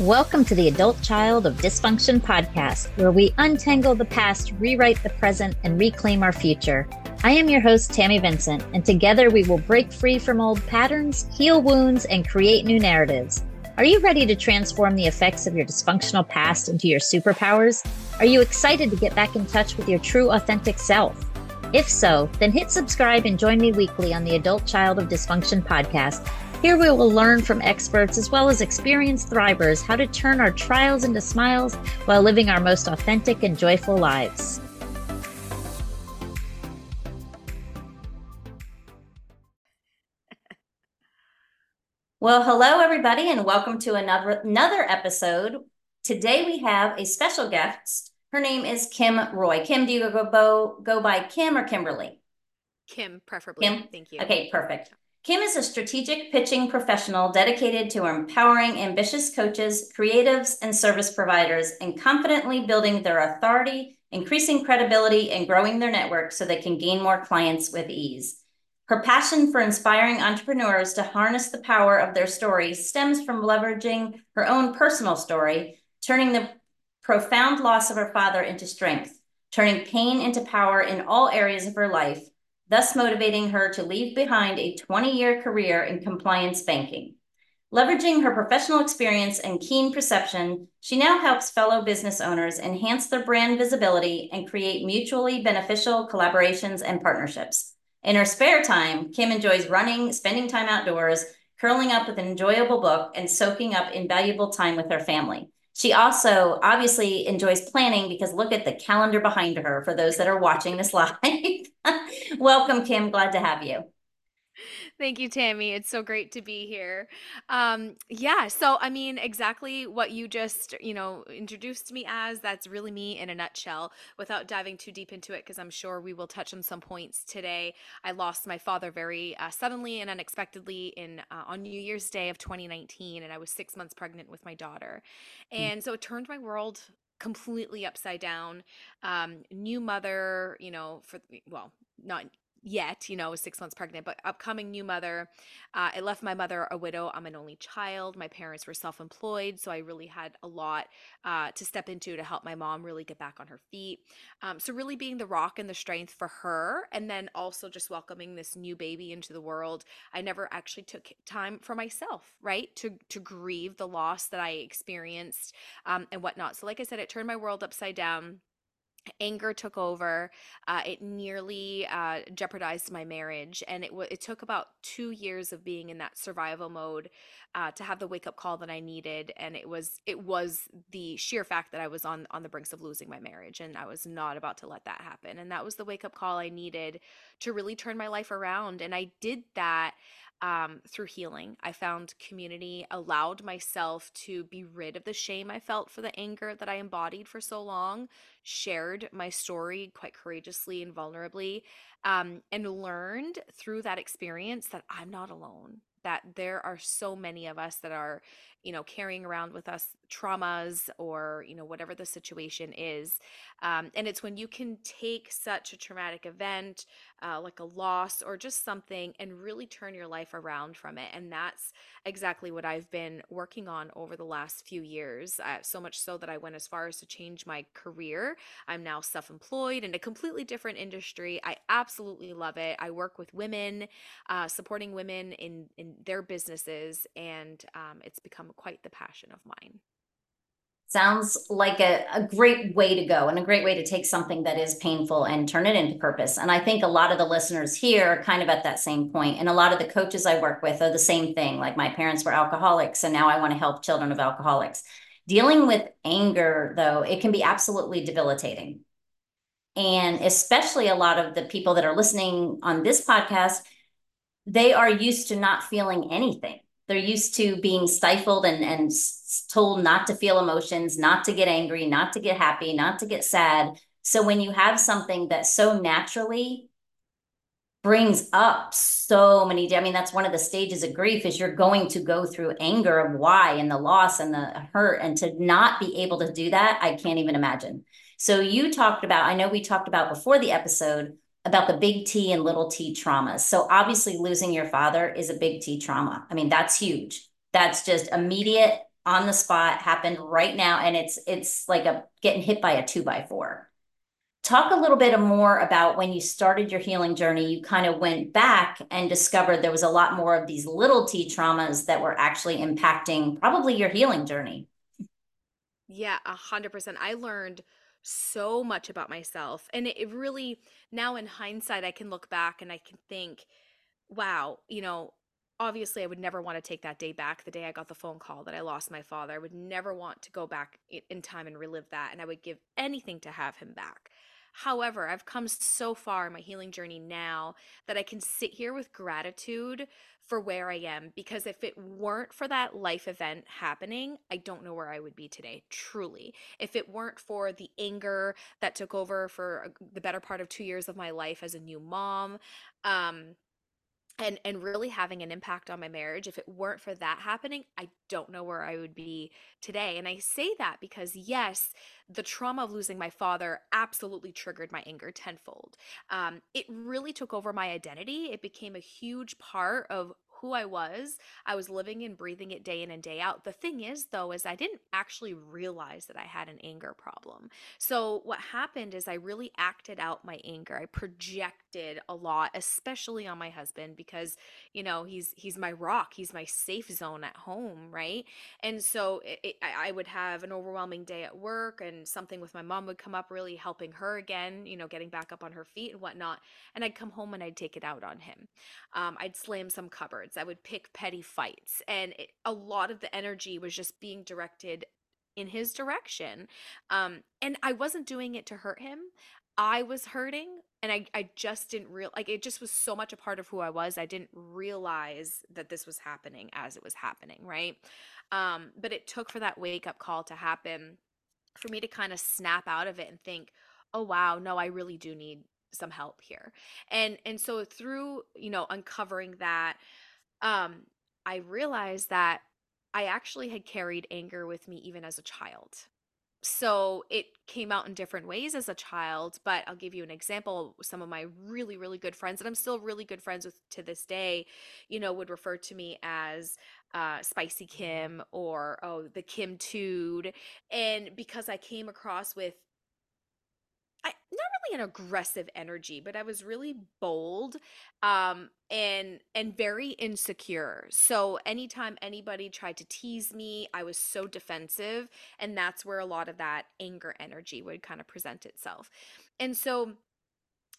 Welcome to the Adult Child of Dysfunction podcast, where we untangle the past, rewrite the present, and reclaim our future. I am your host, Tammy Vincent, and together we will break free from old patterns, heal wounds, and create new narratives. Are you ready to transform the effects of your dysfunctional past into your superpowers? Are you excited to get back in touch with your true, authentic self? If so, then hit subscribe and join me weekly on the Adult Child of Dysfunction podcast here we will learn from experts as well as experienced thrivers how to turn our trials into smiles while living our most authentic and joyful lives. Well, hello everybody and welcome to another another episode. Today we have a special guest. Her name is Kim Roy. Kim, do you go, go go by Kim or Kimberly? Kim, preferably. Kim? Thank you. Okay, perfect. Kim is a strategic pitching professional dedicated to empowering ambitious coaches, creatives, and service providers and confidently building their authority, increasing credibility, and growing their network so they can gain more clients with ease. Her passion for inspiring entrepreneurs to harness the power of their stories stems from leveraging her own personal story, turning the profound loss of her father into strength, turning pain into power in all areas of her life, thus motivating her to leave behind a 20 year career in compliance banking. Leveraging her professional experience and keen perception, she now helps fellow business owners enhance their brand visibility and create mutually beneficial collaborations and partnerships. In her spare time, Kim enjoys running, spending time outdoors, curling up with an enjoyable book, and soaking up invaluable time with her family. She also obviously enjoys planning because look at the calendar behind her for those that are watching this live. Welcome, Kim. Glad to have you. Thank you, Tammy. It's so great to be here. Um, yeah, so I mean, exactly what you just, you know, introduced me as, that's really me in a nutshell without diving too deep into it, because I'm sure we will touch on some points today. I lost my father very uh, suddenly and unexpectedly in uh, on New Year's Day of 2019, and I was six months pregnant with my daughter. Mm. And so it turned my world completely upside down. Um, new mother, you know, for well, not yet, you know, was six months pregnant, but upcoming new mother. Uh, I left my mother a widow. I'm an only child. My parents were self employed. So I really had a lot uh, to step into to help my mom really get back on her feet. Um, so, really being the rock and the strength for her. And then also just welcoming this new baby into the world. I never actually took time for myself, right? To, to grieve the loss that I experienced um, and whatnot. So, like I said, it turned my world upside down anger took over uh, it nearly uh, jeopardized my marriage and it, w- it took about two years of being in that survival mode uh, to have the wake up call that i needed and it was it was the sheer fact that i was on on the brinks of losing my marriage and i was not about to let that happen and that was the wake up call i needed to really turn my life around and i did that um, through healing. I found community, allowed myself to be rid of the shame I felt for the anger that I embodied for so long, shared my story quite courageously and vulnerably, um, and learned through that experience that I'm not alone that there are so many of us that are you know carrying around with us traumas or you know whatever the situation is um, and it's when you can take such a traumatic event uh, like a loss or just something and really turn your life around from it and that's exactly what i've been working on over the last few years uh, so much so that i went as far as to change my career. I'm now self-employed in a completely different industry. I absolutely love it. I work with women uh, supporting women in in their businesses and um, it's become quite the passion of mine. Sounds like a, a great way to go and a great way to take something that is painful and turn it into purpose. And I think a lot of the listeners here are kind of at that same point. And a lot of the coaches I work with are the same thing. Like my parents were alcoholics, and now I want to help children of alcoholics. Dealing with anger, though, it can be absolutely debilitating. And especially a lot of the people that are listening on this podcast, they are used to not feeling anything they're used to being stifled and and told not to feel emotions not to get angry not to get happy not to get sad. So when you have something that so naturally brings up so many i mean that's one of the stages of grief is you're going to go through anger of why and the loss and the hurt and to not be able to do that i can't even imagine. So you talked about i know we talked about before the episode about the big T and little t traumas. So obviously losing your father is a big T trauma. I mean, that's huge. That's just immediate on the spot happened right now and it's it's like a getting hit by a two by four talk a little bit more about when you started your healing journey you kind of went back and discovered there was a lot more of these little t traumas that were actually impacting probably your healing journey yeah a hundred percent i learned so much about myself and it, really now in hindsight i can look back and i can think wow you know obviously I would never want to take that day back, the day I got the phone call that I lost my father. I would never want to go back in time and relive that. And I would give anything to have him back. However, I've come so far in my healing journey now that I can sit here with gratitude for where I am because if it weren't for that life event happening, I don't know where I would be today, truly. If it weren't for the anger that took over for uh, the better part of 2 years of my life as a new mom, um and and really having an impact on my marriage if it weren't for that happening i don't know where i would be today and i say that because yes the trauma of losing my father absolutely triggered my anger tenfold. Um, it really took over my identity it became a huge part of who I was. I was living and breathing it day in and day out. The thing is, though, is I didn't actually realize that I had an anger problem. So, what happened is I really acted out my anger. I projected a lot, especially on my husband, because, you know, he's he's my rock, he's my safe zone at home, right? And so it, it, I would have an overwhelming day at work, and something with my mom would come up, really helping her again, you know, getting back up on her feet and whatnot. And I'd come home and I'd take it out on him. Um, I'd slam some cupboards I would pick petty fights. And it, a lot of the energy was just being directed in his direction. Um, and I wasn't doing it to hurt him. I was hurting and I, I just didn't real like it just was so much a part of who I was. I didn't realize that this was happening as it was happening, right? Um, but it took for that wake up call to happen for me to kind of snap out of it and think, oh wow, no, I really do need some help here. And and so through, you know, uncovering that, um, I realized that I actually had carried anger with me even as a child. So it came out in different ways as a child, but I'll give you an example. Some of my really, really good friends, and I'm still really good friends with to this day, you know, would refer to me as uh, Spicy Kim or, oh, the Kim Tude. And because I came across with not really an aggressive energy, but I was really bold um and and very insecure. So anytime anybody tried to tease me, I was so defensive and that's where a lot of that anger energy would kind of present itself. And so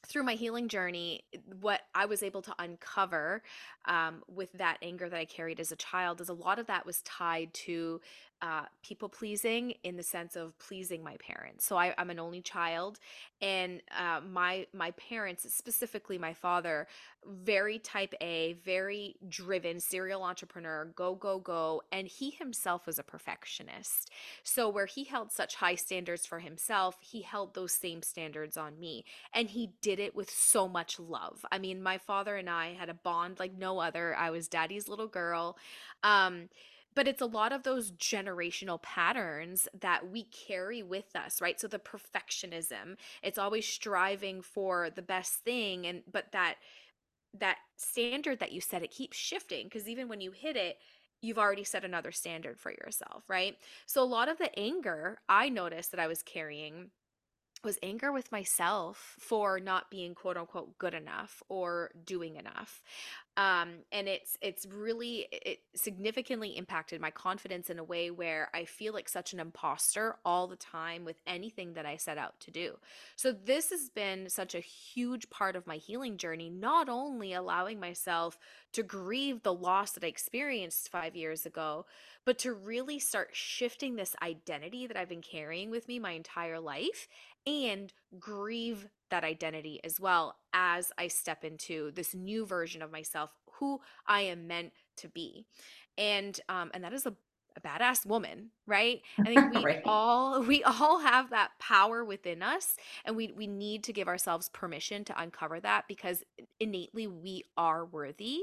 through my healing journey, what I was able to uncover um, with that anger that I carried as a child is a lot of that was tied to uh, people pleasing in the sense of pleasing my parents. So I, I'm an only child, and uh, my my parents, specifically my father, very type A, very driven, serial entrepreneur, go go go, and he himself was a perfectionist. So where he held such high standards for himself, he held those same standards on me, and he did it with so much love. I mean, my father and I had a bond like no other. I was daddy's little girl. Um, but it's a lot of those generational patterns that we carry with us right so the perfectionism it's always striving for the best thing and but that that standard that you set it keeps shifting because even when you hit it you've already set another standard for yourself right so a lot of the anger i noticed that i was carrying was anger with myself for not being quote unquote good enough or doing enough um and it's it's really it significantly impacted my confidence in a way where i feel like such an imposter all the time with anything that i set out to do. So this has been such a huge part of my healing journey not only allowing myself to grieve the loss that i experienced 5 years ago but to really start shifting this identity that i've been carrying with me my entire life and grieve that identity as well as I step into this new version of myself, who I am meant to be. And um, and that is a a badass woman, right? I think we right all we all have that power within us and we we need to give ourselves permission to uncover that because innately we are worthy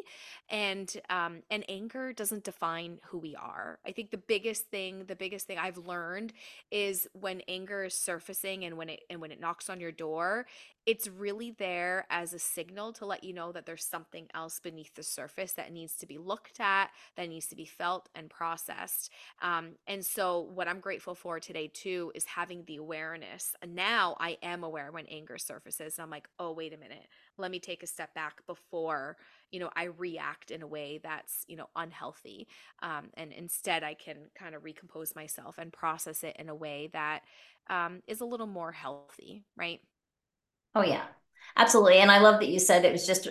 and um and anger doesn't define who we are. I think the biggest thing, the biggest thing I've learned is when anger is surfacing and when it and when it knocks on your door, it's really there as a signal to let you know that there's something else beneath the surface that needs to be looked at, that needs to be felt and processed Um, and so, what I'm grateful for today, too, is having the awareness. Now I am aware when anger surfaces. And I'm like, oh, wait a minute. Let me take a step back before, you know, I react in a way that's, you know, unhealthy. Um, and instead, I can kind of recompose myself and process it in a way that um, is a little more healthy, right? Oh, yeah, absolutely. And I love that you said it was just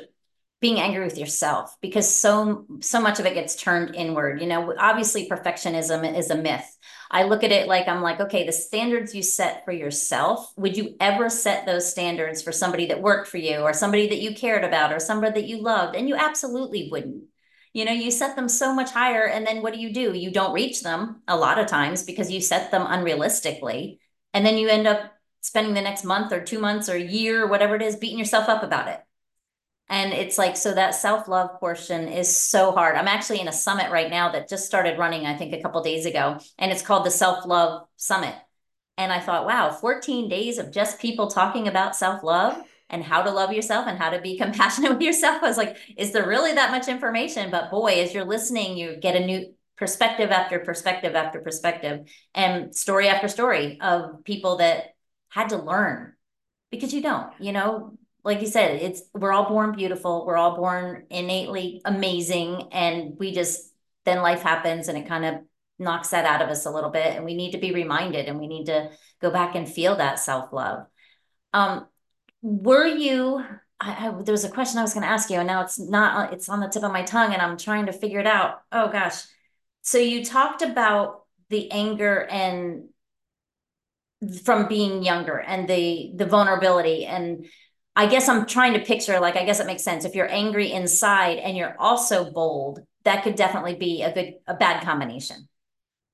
being angry with yourself because so so much of it gets turned inward. You know obviously perfectionism is a myth. I look at it like i'm like okay the standards you set for yourself would you ever set those standards for somebody that worked for you or somebody that you cared about or somebody that you loved? And you absolutely wouldn't. You know you set them so much higher and then what do you do? You don't reach them a lot of times because you set them unrealistically. And then you end up spending the next month or two months or a year or whatever it is beating yourself up about it and it's like, so that self love portion is so hard. I'm actually in a summit right now that just started running, I think, a couple days ago, and it's called the Self Love Summit. And I thought, wow, 14 days of just people talking about self love and how to love yourself and how to be compassionate with yourself. I was like, is there really that much information? But boy, as you're listening, you get a new perspective after perspective after perspective and story after story of people that had to learn because you don't, you know, like you said, it's we're all born beautiful. We're all born innately amazing. And we just then life happens and it kind of knocks that out of us a little bit. And we need to be reminded and we need to go back and feel that self-love. Um, were you I, I, there was a question I was going to ask you, and now it's not, it's on the tip of my tongue, and I'm trying to figure it out. Oh gosh. So you talked about the anger and from being younger and the the vulnerability and I guess I'm trying to picture, like, I guess it makes sense. If you're angry inside and you're also bold, that could definitely be a good, a bad combination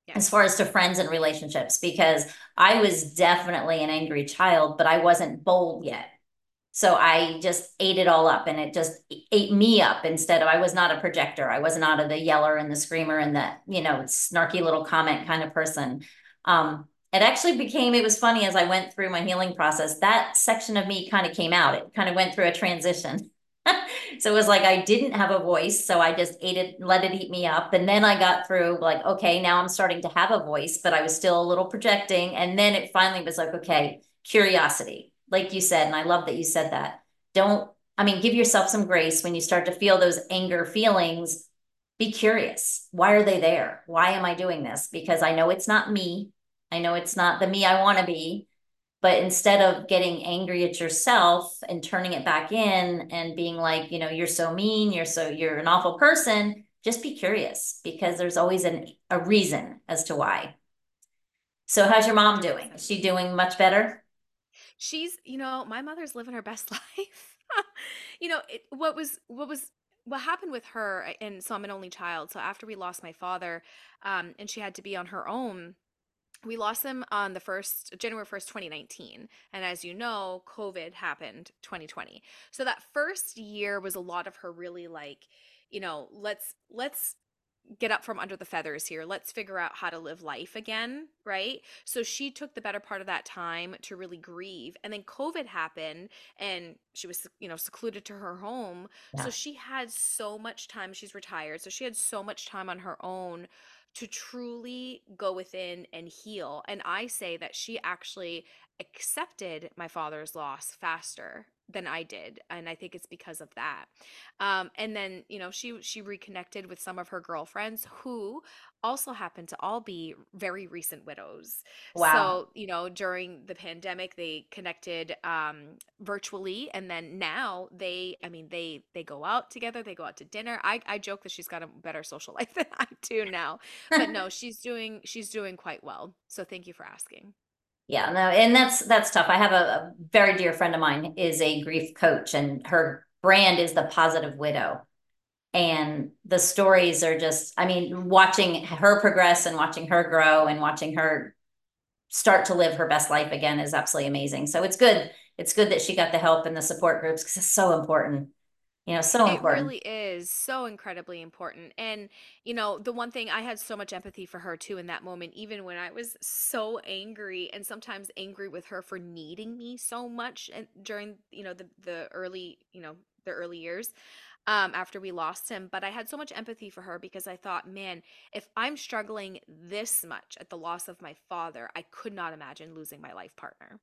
yes. as far as to friends and relationships, because I was definitely an angry child, but I wasn't bold yet. So I just ate it all up and it just ate me up instead of, I was not a projector. I was not a, the yeller and the screamer and the, you know, snarky little comment kind of person. Um, it actually became it was funny as i went through my healing process that section of me kind of came out. It kind of went through a transition. So it was like i didn't have a voice so i just ate it let it eat me up. And then i got through like okay now i'm starting to have a voice but i was still a little projecting. And then it finally was like okay curiosity like you said and i love that you said that. Don't i mean give yourself some grace when you start to feel those anger feelings. Be curious. Why are they there? Why am i doing this? Because i know it's not me I know it's not the me I want to be, but instead of getting angry at yourself and turning it back in and being like, you know, you're so mean, you're so you're an awful person, just be curious because there's always an, a reason as to why. So how's your mom doing? Is she doing much better? She's, you know, my mother's living her best life. you know, it, what was what was what happened with her and so I'm an only child. So after we lost my father um and she had to be on her own, we lost them on the first January 1st, 2019. And as you know, COVID happened 2020. So that first year was a lot of her really like, you know, let's let's get up from under the feathers here. Let's figure out how to live life again, right? So she took the better part of that time to really grieve. And then COVID happened and she was, you know, secluded to her home. Yeah. So she had so much time. She's retired. So she had so much time on her own to truly go within and heal. And I say that she actually accepted my father's loss faster than I did, and I think it's because of that. Um, and then you know she she reconnected with some of her girlfriends who also happen to all be very recent widows. Wow. So you know during the pandemic they connected um, virtually, and then now they I mean they they go out together, they go out to dinner. I I joke that she's got a better social life than I do now, but no, she's doing she's doing quite well. So thank you for asking. Yeah, no, and that's that's tough. I have a, a very dear friend of mine is a grief coach, and her brand is the positive widow. And the stories are just, I mean, watching her progress and watching her grow and watching her start to live her best life again is absolutely amazing. So it's good. It's good that she got the help and the support groups because it's so important you know so It important really is so incredibly important. And, you know, the one thing I had so much empathy for her too in that moment, even when I was so angry and sometimes angry with her for needing me so much and during, you know, the the early, you know, the early years. um, after we lost him. But I had so much empathy for her because I thought, man, if I'm struggling this much at the loss of my father, I could not imagine losing my life partner.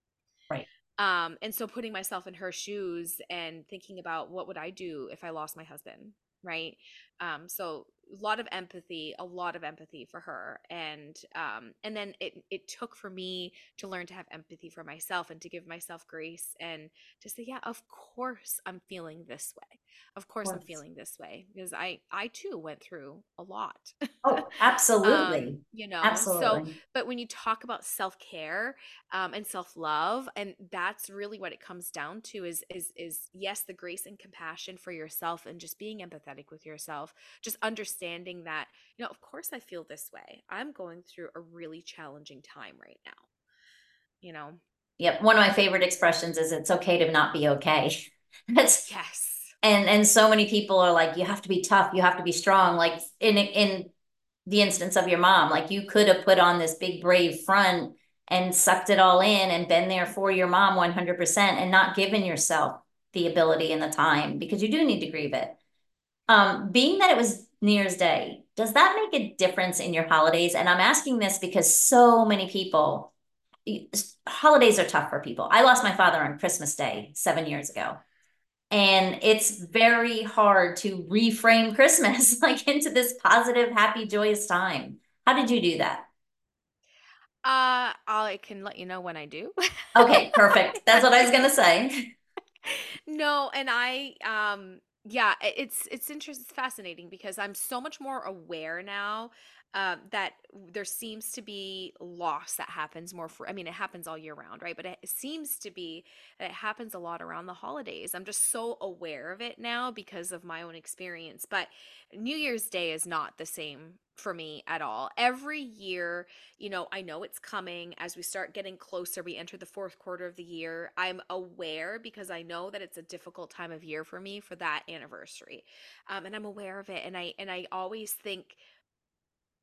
Um, and so putting myself in her shoes and thinking about what would I do if I lost my husband, right? Um, so a lot of empathy, a lot of empathy for her, and um, and then it it took for me to learn to have empathy for myself and to give myself grace and to say, yeah, of course I'm feeling this way. Of course, Of I'm feeling this way because I I too went through a lot. Oh, um, absolutely. you know, so Absolutely. but when you talk about self-care um, and self-love and that's really what it comes down to is is is yes the grace and compassion for yourself and just being empathetic with yourself just understanding that you know of course i feel this way i'm going through a really challenging time right now you know Yep. One of my favorite expressions is it's okay to not be okay. That's yes and and so many people are like, you have to be tough, you have to be strong. Like in in the instance of your mom, like you could have put on this big brave front and sucked it all in and been there for your mom 100% and not given yourself the ability and the time because you do need to grieve it. Um, being that it was New Year's Day, does that make a difference in your holidays? And I'm asking this because so many people, holidays are tough for people. I lost my father on Christmas Day seven years ago. And it's very hard to reframe Christmas like into this positive, happy, joyous time. How did you do that? uh i can let you know when i do Okay, perfect. That's what I was gonna say. No, and I um yeah, it's it's interesting, it's fascinating because I'm so much more aware now um that there seems to be loss that happens more for I mean it happens all year round, right? But it seems to be it happens a lot around the holidays. I'm just so aware of it now because of my own experience. But New Year's Day is not the same for me at all. Every year you know, I know it's coming as we start getting closer. We enter the fourth quarter of the year. I'm aware because I know that it's a difficult time of year for me for that anniversary. Um, and I'm aware of it. And I and I always think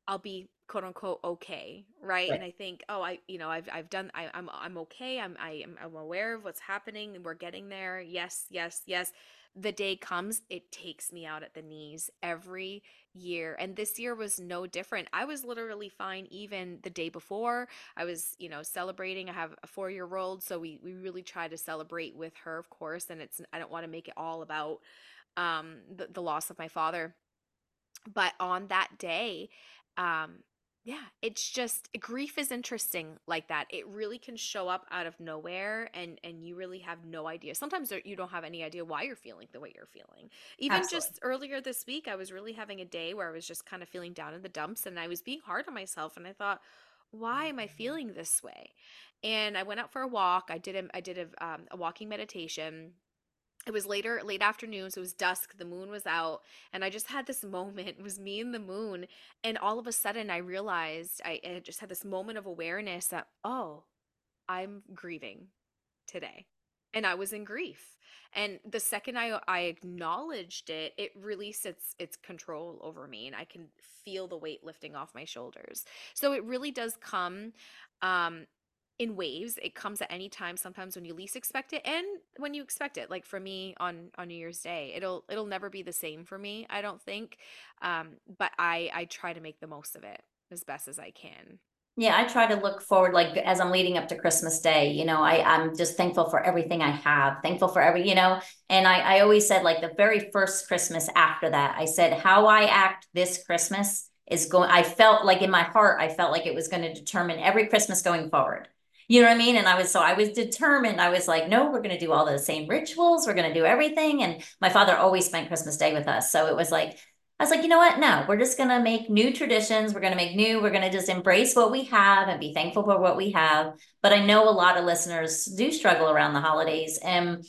I'll be quote unquote okay, right? Right. And I think, oh, I, you know, I've I've done, I, I'm I'm okay. I'm I am I'm aware of what's happening, and we're getting there. Yes, yes, yes. The day comes, it takes me out at the knees every year, and this year was no different. I was literally fine even the day before. I was, you know, celebrating. I have a four year old, so we we really try to celebrate with her, of course. And it's I don't want to make it all about um the, the loss of my father but on that day um yeah it's just grief is interesting like that. It really can show up out of nowhere and and you really have no idea. Sometimes you don't have any idea why you're feeling the way you're feeling. Even Absolutely. just earlier this week i was really having a day where i was just kind of feeling down in the dumps and i was being hard on myself and i thought why am i feeling this way? And i went out for a walk. I did a, i did a, um, a walking meditation it was later late afternoon so it was dusk the moon was out and i just had this moment it was me and the moon and all of a sudden i realized i, I just had this moment of awareness that oh i'm grieving today and i was in grief and the second i i acknowledged it it released its its control over me and i can feel the weight lifting off my shoulders. So it really does come um in waves. It comes at any time, sometimes when you least expect it and when you expect it. Like for me on on New Year's Day, it'll it'll never be the same for me, I don't think. Um, but I I try to make the most of it as best as I can. Yeah, I try to look forward, like as I'm leading up to Christmas Day, you know, I, I'm just thankful for everything I have, thankful for every, you know, and I, I always said like the very first Christmas after that, I said, how I act this Christmas is going, I felt like in my heart, I felt like it was going to determine every Christmas going forward. You know what I mean? And I was, so I was determined. I was like, no, we're going to do all the same rituals. We're going to do everything. And my father always spent Christmas Day with us. So it was like, I was like, you know what? No, we're just going to make new traditions. We're going to make new, we're going to just embrace what we have and be thankful for what we have. But I know a lot of listeners do struggle around the holidays. And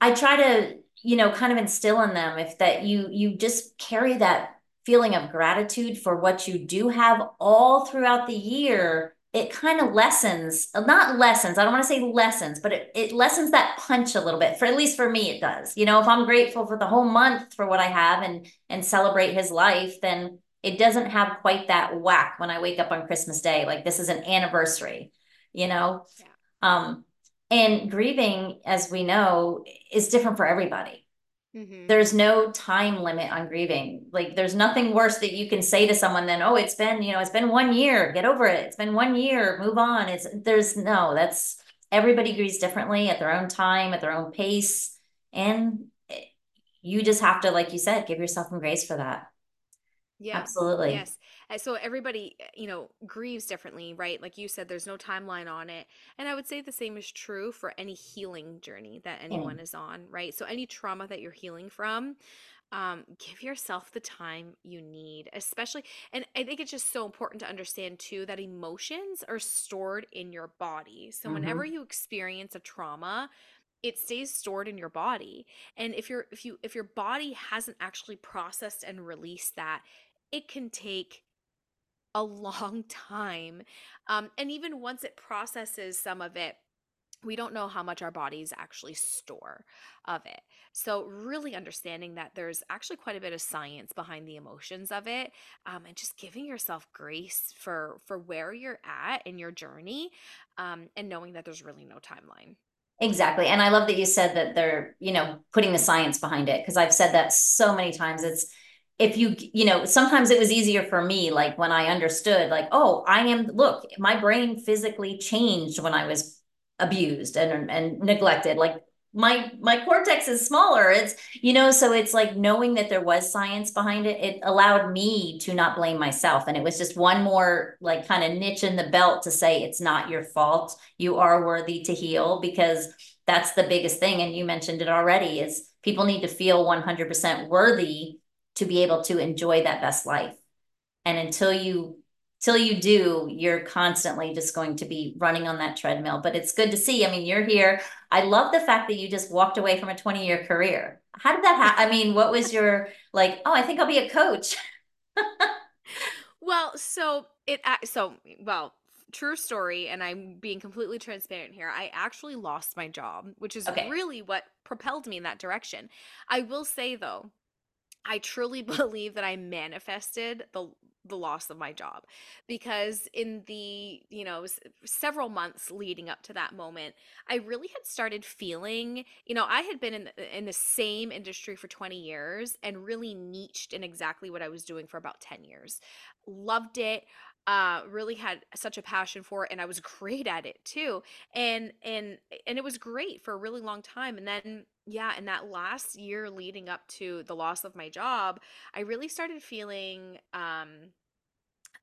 I try to, you know, kind of instill in them if that you you just carry that feeling of gratitude for what you do have all throughout the year. It kind of lessens, not lessens, I don't want to say lessons, but it, it lessens that punch a little bit. For at least for me, it does. You know, if I'm grateful for the whole month for what I have and and celebrate his life, then it doesn't have quite that whack when I wake up on Christmas Day. Like this is an anniversary, you know? Yeah. Um, and grieving, as we know, is different for everybody. Mhm. there's no time limit on grieving. Like there's nothing worse that you can say to someone than, oh, it's been, you know, it's been one year, get over it. It's been one year, move on. It's there's no, that's everybody grieves differently at their own time, at their own pace. And you just have to, like you said, give yourself some grace for that. Yeah. Absolutely. Yes. So everybody, eh, you know, grieves differently, right? Like you said, there's no timeline on it. And I would say the same is true for any healing journey that anyone is on, right? So any trauma that you're healing from, um, give yourself the time you need, especially. And I think it's just so important to understand too that emotions are stored in your body. So whenever hmm you experience a trauma, it stays stored in your body and if you're if you if your body hasn't actually processed and released that it can take a long time. Um, and even once it processes some of it, we don't know how much our bodies actually store of it. So, really understanding that there's actually quite a bit of science behind the emotions of it, um, and just giving yourself grace for for where you're at in your journey, um, and knowing that there's really no timeline. Exactly. And I love that you said that they're, you know, putting the science behind it because I've said that so many times. It's if you, you know, sometimes it was easier for me, like when I understood, like, oh, I am, look, my brain physically changed when I was abused and and neglected. Like my my cortex is smaller. It's, you know, so it's like knowing that there was science behind it, it allowed me to not blame myself. And it was just one more like kind of niche in the belt to say it's not your fault you are worthy to heal because that's the biggest thing and you mentioned it already is people need to feel 100% worthy to be able to enjoy that best life. And until you till you do you're constantly just going to be running on that treadmill. But it's good to see i mean you're here. I love the fact that you just walked away from a 20 year career. How did that happen i mean what was your like oh i think i'll be a coach? Well, so it so well, true story and I'm being completely transparent here. I actually lost my job, which is okay. really what propelled me in that direction. I will say though, I truly believe that I manifested the the loss of my job because in the you know several months leading up to that moment i really had started feeling you know i had been in the, in the same industry for 20 years and really niched in exactly what i was doing for about 10 years. Loved it uh really had such a passion for it and i was great at it too and and and it was great for a really long time and then yeah and that last year leading up to the loss of my job i really started feeling um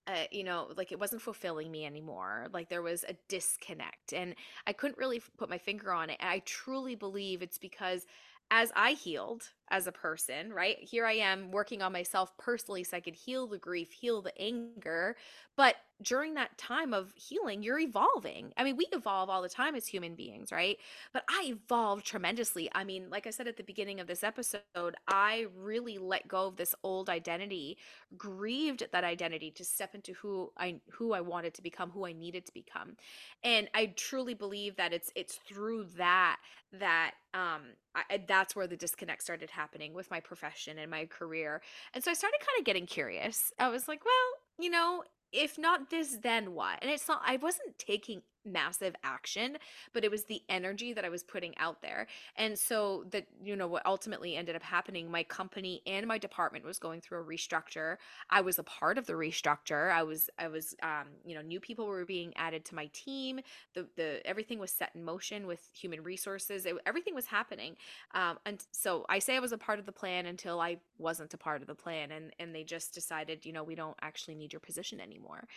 uh, you know like it wasn't fulfilling me anymore like there was a disconnect and i couldn't really f- put my finger on it and i truly believe it's because as i healed as a person right? Here i am working on myself personally so i could heal the grief heal the anger but during that time of healing you're evolving. I mean we evolve all the time as human beings right? But i evolved tremendously. I mean like i said at the beginning of this episode i really let go of this old identity grieved that identity to step into who I who I wanted to become, who I needed to become. And I truly believe that it's it's through that that um I, that's where the disconnect started with my profession and my career. And so I started kind of getting curious. I was like, well, you know, if not this, then what? And it's not I wasn't taking massive action, but it was the energy that I was putting out there. And so that you know what ultimately ended up happening, my company and my department was going through a restructure I was a part of the restructure. I was I was um, you know, new people were being added to my team. The the everything was set in motion with human resources. It, everything was happening. Um, and so I say I was a part of the plan until I wasn't a part of the plan and and they just decided, you know, we don't actually need your position anymore.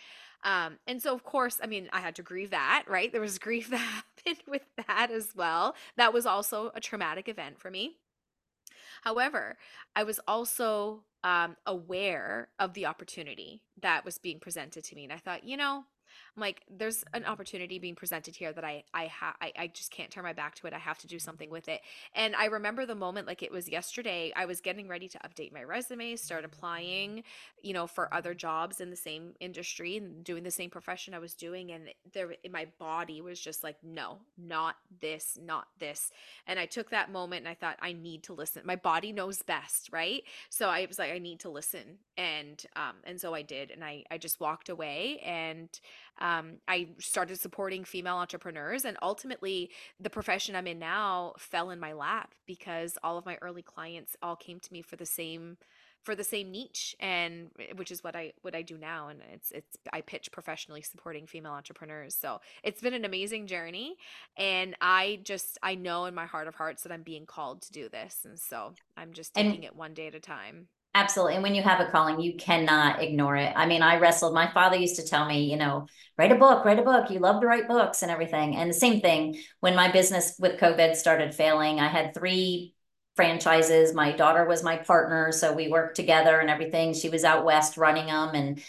Um, and so of course, I mean, I had to grieve that, right? There was grief that happened with that as well. That was also a traumatic event for me However, I was also um, aware of the opportunity that was being presented to me, and I thought, you know, I'm like, there's an opportunity being presented here that I I ha I, I just can't turn my back to it. I have to do something with it. And I remember the moment like it was yesterday. I was getting ready to update my resume, start applying, you know, for other jobs in the same industry and doing the same profession I was doing, and there, my body was just like, no, not this, not this and I took that moment and I thought, I need to listen. My body knows best, right? So I was like, I need to listen. And um, and so I did. And I I just walked away and um, I started supporting female entrepreneurs, and ultimately, the profession I'm in now fell in my lap because all of my early clients all came to me for the same for the same niche and eh, which is what I what I do now and it's it's I pitch professionally supporting female entrepreneurs. So, it's been an amazing journey and I just I know in my heart of hearts that I'm being called to do this and so I'm just taking And it one day at a time. Absolutely. And when you have a calling, you cannot ignore it. I mean, I wrestled. My father used to tell me, you know, write a book, write a book. You love to write books and everything. And the same thing when my business with COVID started failing, I had three franchises. My daughter was my partner. So we worked together and everything. She was out west running them. And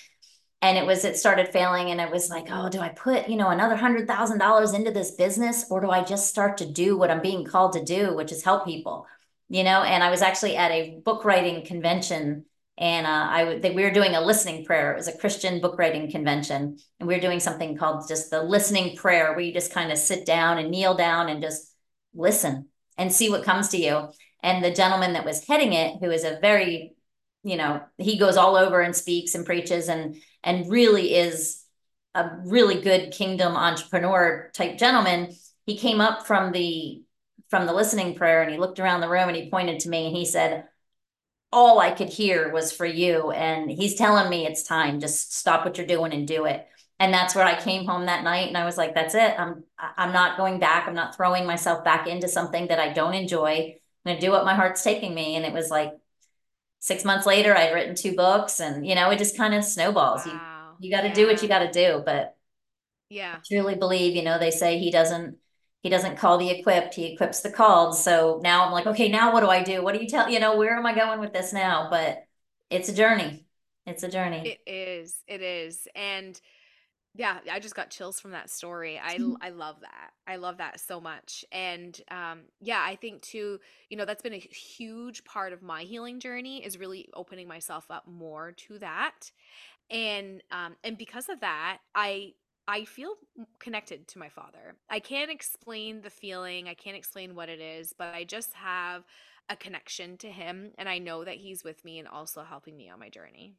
and it was it started failing and it was like oh do i put you know another hundred thousand dollars into this business or do i just start to do what i'm being called to do which is help people you know and i was actually at a book writing convention and uh, I we were doing a listening prayer. It was a Christian book writing convention, and we were doing something called just the listening prayer, where you just kind of sit down and kneel down and just listen and see what comes to you. And the gentleman that was heading it, who is a very, you know, he goes all over and speaks and preaches and and really is a really good kingdom entrepreneur type gentleman. He came up from the from the listening prayer and he looked around the room and he pointed to me and he said, All I could hear was for you. And he's telling me it's time. Just stop what you're doing and do it. And that's where I came home that night and I was like, that's it. I'm I'm not going back. I'm not throwing myself back into something that I don't enjoy. I'm gonna do what my heart's taking me. And it was like six months later, I'd written two books and you know, it just kind of snowballs. You Wow. you gotta do what you gotta do. But yeah, I Yeah. truly believe, you know, they say he doesn't he doesn't call the equipped, he equips the called. So now I'm like, okay, now what do I do? What do you tell, you know, where am I going with this now? But it's a journey. It's a journey. It is. It is. And Yeah, I just got chills from that story. i i love that. I love that so much. And um yeah, I think too, you know, that's been a huge part of my healing journey is really opening myself up more to that. And um and because of that, I I feel connected to my father. I can't explain the feeling. I can't explain what it is, but I just have a connection to him and I know that he's with me and also helping me on my journey.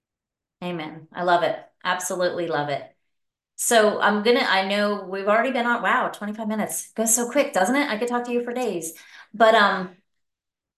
Amen. I love it. Absolutely love it. So I'm gonna, I know we've already been on, wow, 25 minutes. Goes so quick, doesn't it? I could talk to you for days. But um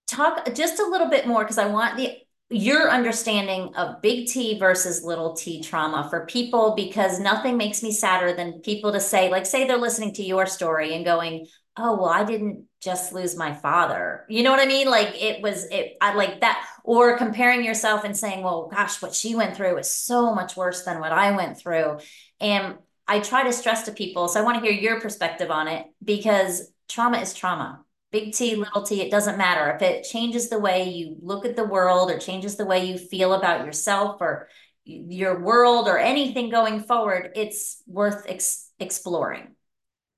talk just a little bit more because I want the your understanding of big T versus little t trauma for people because nothing makes me sadder than people to say, like, say they're listening to your story and going, Oh, well, I didn't just lose my father. You know what I mean? Like it was it I like that, or comparing yourself and saying, Well, gosh, what she went through is so much worse than what I went through. And I try to stress to people, so I want to hear your perspective on it because trauma is trauma big T, little t, it doesn't matter. If it changes the way you look at the world or changes the way you feel about yourself or your world or anything going forward, it's worth ex- exploring.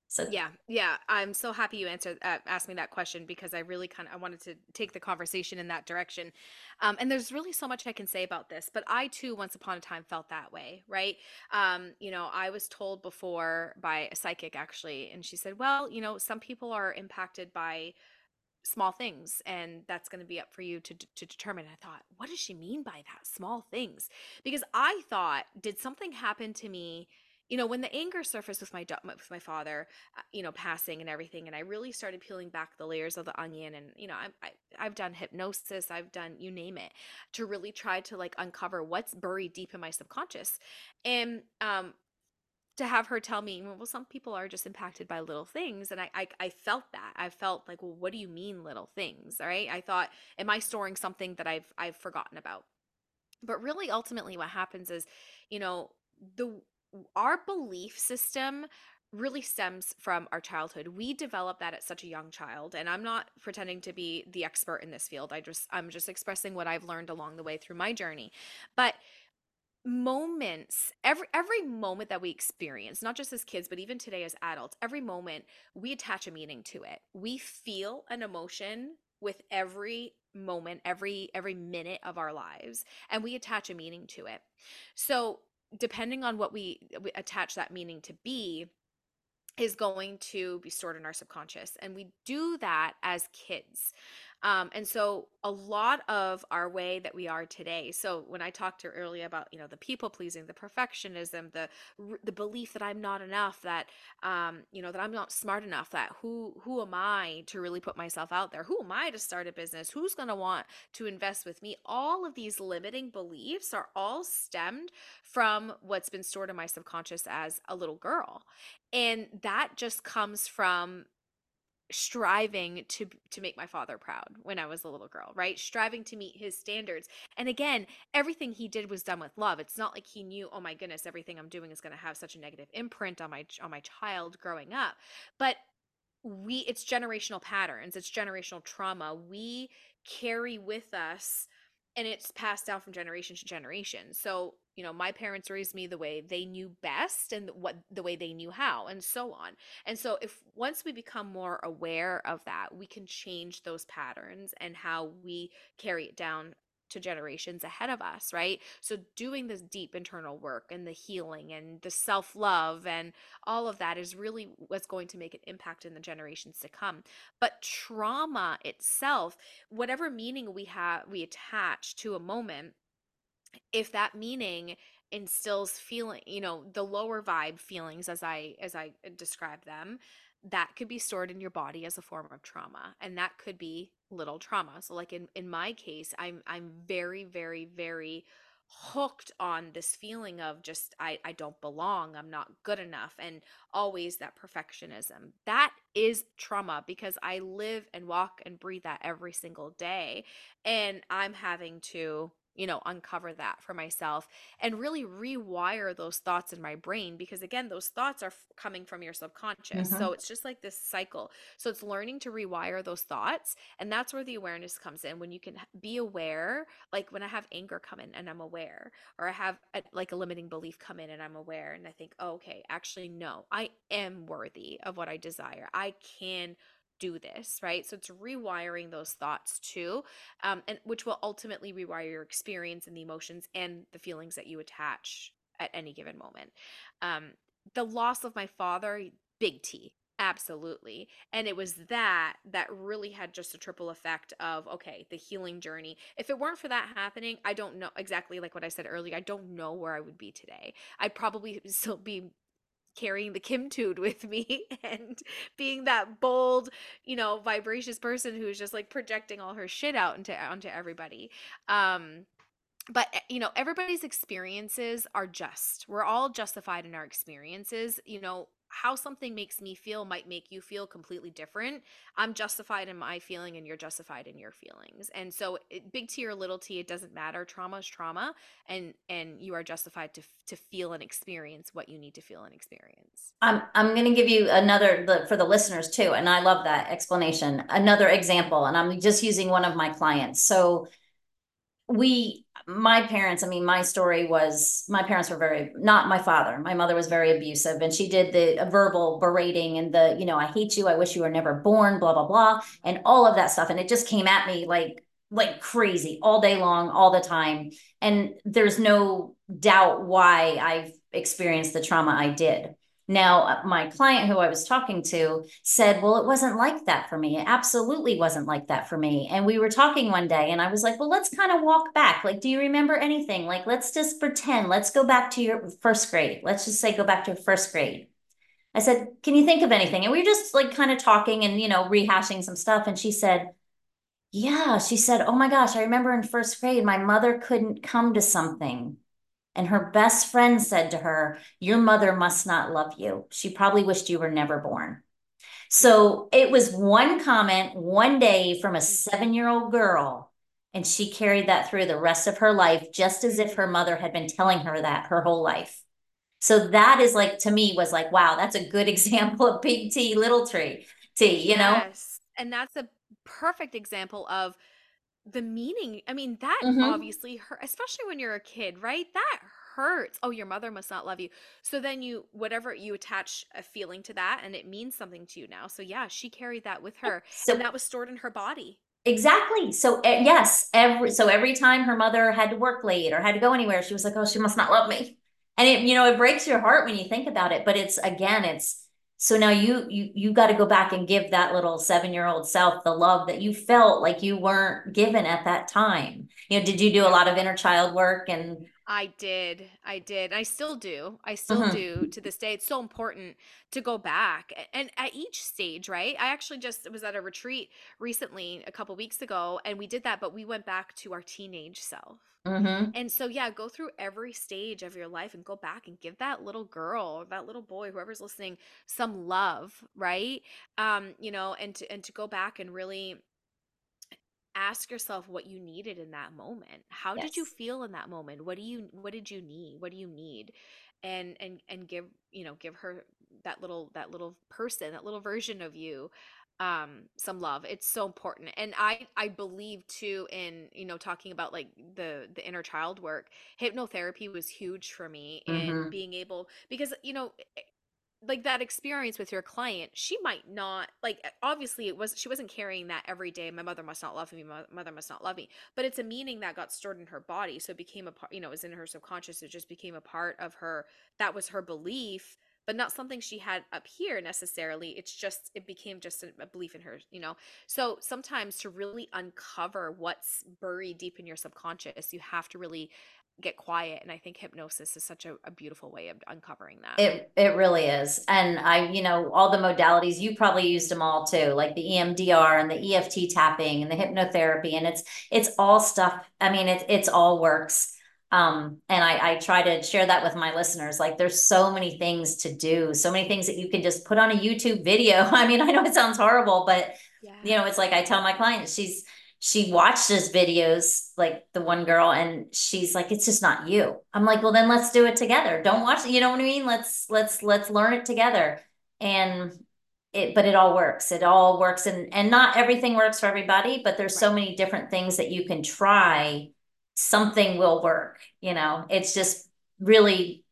So, Yeah, yeah. I'm so happy you answered uh, asked me that question because I really kind of I wanted to take the conversation in that direction. Um, and there's really so much I can say about this, but I too once upon a time felt that way, right? Um, you know, I was told before by a psychic actually, and she said, "Well, you know, some people are impacted by small things and that's going to be up for you to to determine." I thought, "What does she mean by that? Small things?" Because I thought, did something happen to me you know, when the anger surfaced with my with my father, uh, you know, passing and everything, and I really started peeling back the layers of the onion, and you know, I, I I've done hypnosis, I've done you name it, to really try to like uncover what's buried deep in my subconscious, and um, to have her tell me, well, some people are just impacted by little things, and I I, I felt that I felt like, well, what do you mean little things? All right, I thought, am I storing something that I've I've forgotten about? But really, ultimately, what happens is, you know, the our belief system really stems from our childhood. We develop that at such a young child, and I'm not pretending to be the expert in this field. I just I'm just expressing what I've learned along the way through my journey. But moments every every moment that we experience not just as kids but even today as adults every moment we attach a meaning to it we feel an emotion with every moment every every minute of our lives and we attach a meaning to it so depending on what we, uh, we attach that meaning to be is going to be stored in our subconscious and we do that as kids Um, and so a lot of our way that we are today. So when I talked to her earlier about, you know, the people pleasing, the perfectionism, the the belief that I'm not enough, that um, you know, that I'm not smart enough, that who who am I to really put myself out there? Who am I to start a business? Who's going to want to invest with me? All of these limiting beliefs are all stemmed from what's been stored in my subconscious as a little girl. And that just comes from striving to to make my father proud when I was a little girl, right? Striving to meet his standards. And again, everything he did was done with love. It's not like he knew, "Oh my goodness, everything I'm doing is going to have such a negative imprint on my on my child growing up." But we it's generational patterns, it's generational trauma. We carry with us and it's passed down from generation to generation. So, you know, my parents raised me the way they knew best and what the way they knew how and so on. And so if once we become more aware of that, we can change those patterns and how we carry it down to generations ahead of us, right? So, doing this deep internal work and the healing and the self love and all of that is really what's going to make an impact in the generations to come. But trauma itself, whatever meaning we have, we attach to a moment, if that meaning instills feeling you know the lower vibe feelings as i as i uh, describe them that could be stored in your body as a form of trauma and that could be little trauma so like in in my case i'm i'm very very very hooked on this feeling of just I I don't belong, I'm not good enough and always that perfectionism. That is trauma because I live and walk and breathe that every single day and I'm having to you know, uncover that for myself and really rewire those thoughts in my brain because again, those thoughts are f- coming from your subconscious. Mhm. So it's just like this cycle. So it's learning to rewire those thoughts and that's where the awareness comes in when you can be aware, like when I have anger come in and I'm aware or I have a, like a limiting belief come in and I'm aware and I think, oh, "Okay, actually no, I am worthy of what I desire. I can do this, right? So it's rewiring those thoughts too, um, and which will ultimately rewire your experience and the emotions and the feelings that you attach at any given moment. Um, the loss of my father, big T, absolutely, and it was that that really had just a triple effect of okay, the healing journey. If it weren't for that happening, I don't know exactly like what I said earlier. I don't know where I would be today. I'd probably still be carrying the Kim Tude with me and being that bold, you know, vibracious person who's just like projecting all her shit out into onto everybody. Um but eh, you know everybody's experiences are just we're all justified in our experiences you know how something makes me feel might make you feel completely different i'm justified in my feeling and you're justified in your feelings and so it, big t or little t it doesn't matter trauma is trauma and and you are justified to to feel and experience what you need to feel and experience I'm I'm going to give you another the, for the listeners too, and I love that explanation. Another example, and I'm just using one of my clients. So we my parents i mean my story was my parents were very not my father my mother was very abusive and she did the verbal berating and the you know i hate you i wish you were never born blah blah blah and all of that stuff and it just came at me like like crazy all day long all the time and there's no doubt why i've experienced the trauma i did now, uh, my client who I was talking to said, Well, it wasn't like that for me. It absolutely wasn't like that for me. And we were talking one day, and I was like, Well, let's kind of walk back. Like, do you remember anything? Like, let's just pretend. Let's go back to your first grade. Let's just say, go back to first grade. I said, Can you think of anything? And we were just like kind of talking and, you know, rehashing some stuff. And she said, Yeah, she said, Oh my gosh, I remember in first grade, my mother couldn't come to something. And her best friend said to her, Your mother must not love you. She probably wished you were never born. So it was one comment one day from a seven year old girl. And she carried that through the rest of her life, just as if her mother had been telling her that her whole life. So that is like, to me, was like, wow, that's a good example of big T, little tree, T, you know? and that's a perfect example of the meaning i mean that Mm-hmm. obviously hurt especially when you're a kid right that hurts oh your mother must not love you so then you whatever you attach a feeling to that and it means something to you now so yeah she carried that with her and So that was stored in her body Exactly. So uh, yes, every so every time her mother had to work late or had to go anywhere, she was like, "Oh, she must not love me." And it, you know, it breaks your heart when you think about it. But it's again, it's so now you you you got to go back and give that little seven year old self the love that you felt like you weren't given at that time. You know did you do a lot of inner child work and I did. I did. I still do. I still Mhm. do to this day. It's so important to go back and at each stage, right? I actually just was at a retreat recently a couple weeks ago and we did that, but we went back to our teenage self. Mhm. And so, yeah, go through every stage of your life and go back and give that little girl that little boy, whoever's listening, some love, right? Um, you know, and to and to go back and really ask yourself what you needed in that moment. How did you feel in that moment? What do you what did you need? What do you need? And and and give, you know, give her that little that little person, that little version of you um some love. It's so important. And I I believe too in, you know, talking about like the the inner child work. Hypnotherapy was huge for me in Mhm. being able because you know like that experience with your client she might not like uh, obviously it was she wasn't carrying that every day my mother must not love me my mother must not love me but it's a meaning that got stored in her body so it became a part you know it was in her subconscious it just became a part of her that was her belief but not something she had up here necessarily it's just it became just a belief in her you know? So sometimes to really uncover what's buried deep in your subconscious you have to really get quiet and i think hypnosis is such a, a beautiful way of uncovering that It it really is. And I, you know, all the modalities, you probably used them all too, like the EMDR and the EFT tapping and the hypnotherapy. And it's it's all stuff. I mean, it, it's all works. Um, and I, I try to share that with my listeners. Like there's so many things to do, so many things that you can just put on a YouTube video. I mean, I know it sounds horrible, but you know, it's like I tell my clients, she's she watches videos like the one girl and she's like it's just not you. I'm like well then let's do it together. Don't watch it you know what i mean? Let's let's let's learn it together. And it but it all works. It all works and and not everything works for everybody but there's so many different things that you can try. Something will work you know? It's just really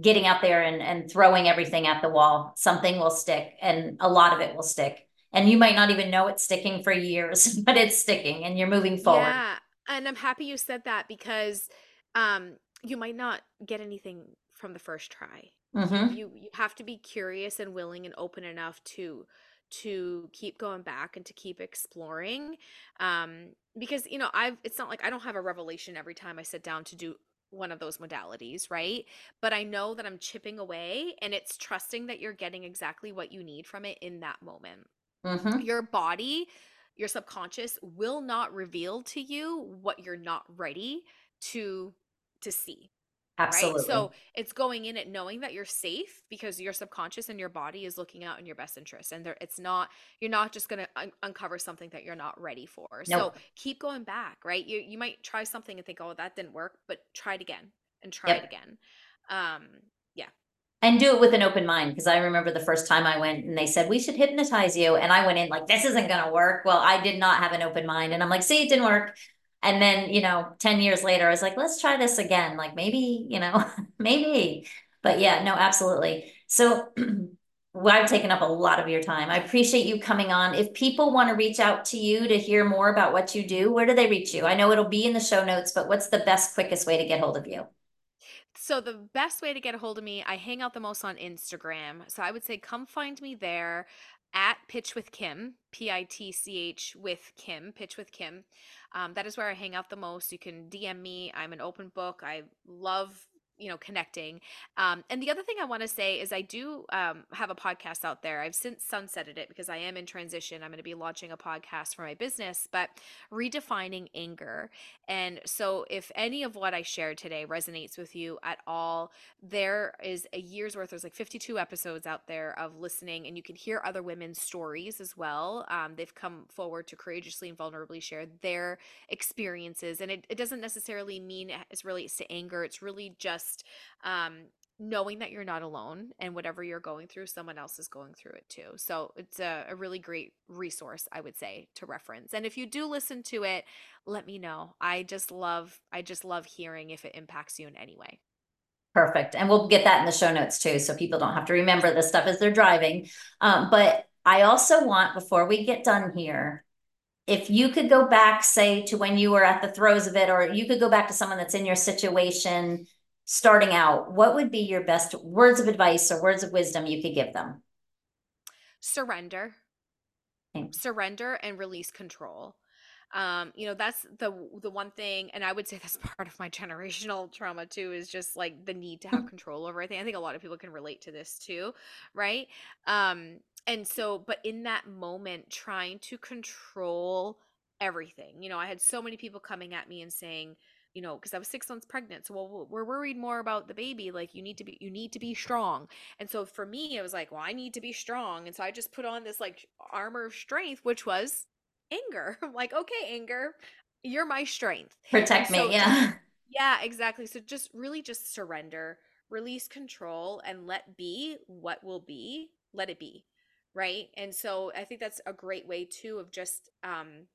getting out there and, and throwing everything at the wall. Something will stick and a lot of it will stick and you might not even know it's sticking for years but it's sticking and you're moving forward Yeah, and I'm happy you said that because um you might not get anything from the first try. You mm-hmm you you have to be curious and willing and open enough to to keep going back and to keep exploring. Um because you know, I've it's not like I don't have a revelation every time I sit down to do one of those modalities, right? But I know that I'm chipping away and it's trusting that you're getting exactly what you need from it in that moment mm-hmm your body, your subconscious will not reveal to you what you're not ready to to see, right? absolutely So it's going in it knowing that you're safe because your subconscious and your body is looking out in your best interest, and there it's not you're not just going to un- uncover something that you're not ready for. So keep going back, right? You you might try something and think, oh, that didn't work, but try it again and try it again. Um, and do it with an open mind because i remember the first time i went and they said we should hypnotize you and i went in like this isn't going to work well i did not have an open mind and i'm like see it didn't work and then you know 10 years later i was like let's try this again like maybe you know maybe but yeah no absolutely so well, I've taken up a lot of your time. I appreciate you coming on. If people want to reach out to you to hear more about what you do, where do they reach you? I know it'll be in the show notes, but what's the best, quickest way to get hold of you? So the best way to get a hold of me, I hang out the most on Instagram. So I would say come find me there at Pitch with Kim, P I T C H with Kim, Pitch with Kim. Um, that is where I hang out the most. You can DM me. I'm an open book. I love you know connecting um and the other thing i want to say is i do um have a podcast out there i've since sunsetted it because i am in transition i'm going to be launching a podcast for my business but redefining anger and so, if any of what I shared today resonates with you at all, there is a year's worth. There's like 52 episodes out there of listening, and you can hear other women's stories as well. Um, they've come forward to courageously and vulnerably share their experiences. And it, it doesn't necessarily mean it relates to anger, it's really just um, knowing that you're not alone and whatever you're going through, someone else is going through it too. So, it's a, a really great resource, I would say, to reference. And if you do listen to it, let me know. I just love I just love hearing if it impacts you in any way. Perfect. And we'll get that in the show notes too, so people don't have to remember this stuff as they're driving. Um, but I also want, before we get done here, if you could go back, say, to when you were at the throes of it, or you could go back to someone that's in your situation starting out, what would be your best words of advice or words of wisdom you could give them? surrender, Thanks. surrender, and release control. Um you know that's the the one thing and i would say that's part of my generational trauma too is just like the need to have control over everything. I think a lot of people can relate to this too right? Um and so but in that moment trying to control everything. You know i had so many people coming at me and saying you know because i was six months pregnant so well we're worried more about the baby like you need to be you need to be strong and so for me it was like well i need to be strong and so i just put on this like armor of strength which was anger. I'm like, okay, anger, you're my strength. Protect so, me. Yeah. Yeah, exactly. So just really just surrender, release control, and let be what will be. Let it be. Right. And so I think that's a great way too of just um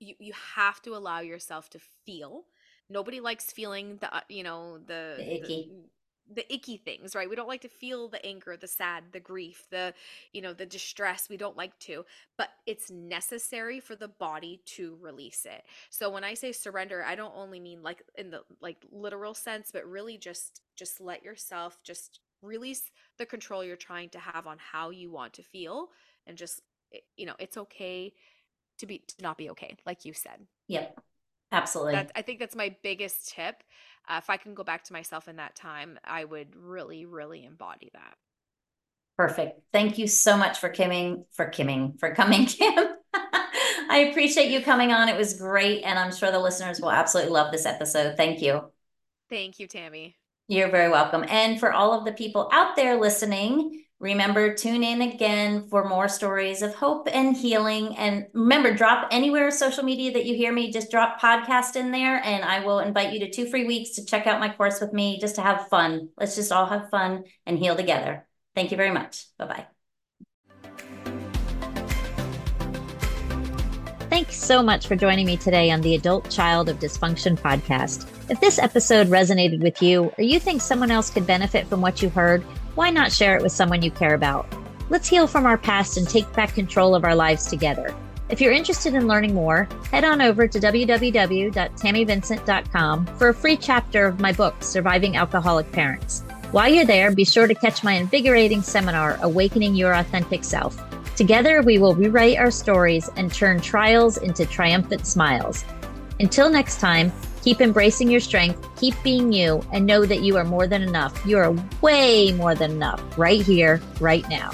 you you have to allow yourself to feel. Nobody likes feeling the uh, you know the, the icky. The, the icky things right we don't like to feel the anger the sad the grief the you know the distress we don't like to but it's necessary for the body to release it so when i say surrender i don't only mean like in the like literal sense but really just just let yourself just release the control you're trying to have on how you want to feel and just eh, you know it's okay to be to not be okay like you said yep absolutely that, i think that's my biggest tip uh, if I can go back to myself in that time, I would really, really embody that. Perfect. Thank you so much for coming, for coming, for coming, Kim. I appreciate you coming on. It was great. And I'm sure the listeners will absolutely love this episode. Thank you. Thank you, Tammy. You're very welcome. And for all of the people out there listening, Remember, tune in again for more stories of hope and healing. And remember, drop anywhere social media that you hear me, just drop podcast in there, and I will invite you to two free weeks to check out my course with me just to have fun. Let's just all have fun and heal together. Thank you very much. Bye bye. Thanks so much for joining me today on the Adult Child of Dysfunction podcast. If this episode resonated with you or you think someone else could benefit from what you heard, why not share it with someone you care about? Let's heal from our past and take back control of our lives together. If you're interested in learning more, head on over to www.tammyvincent.com for a free chapter of my book, Surviving Alcoholic Parents. While you're there, be sure to catch my invigorating seminar, Awakening Your Authentic Self. Together, we will rewrite our stories and turn trials into triumphant smiles. Until next time, Keep embracing your strength, keep being you, and know that you are more than enough. You are way more than enough right here, right now.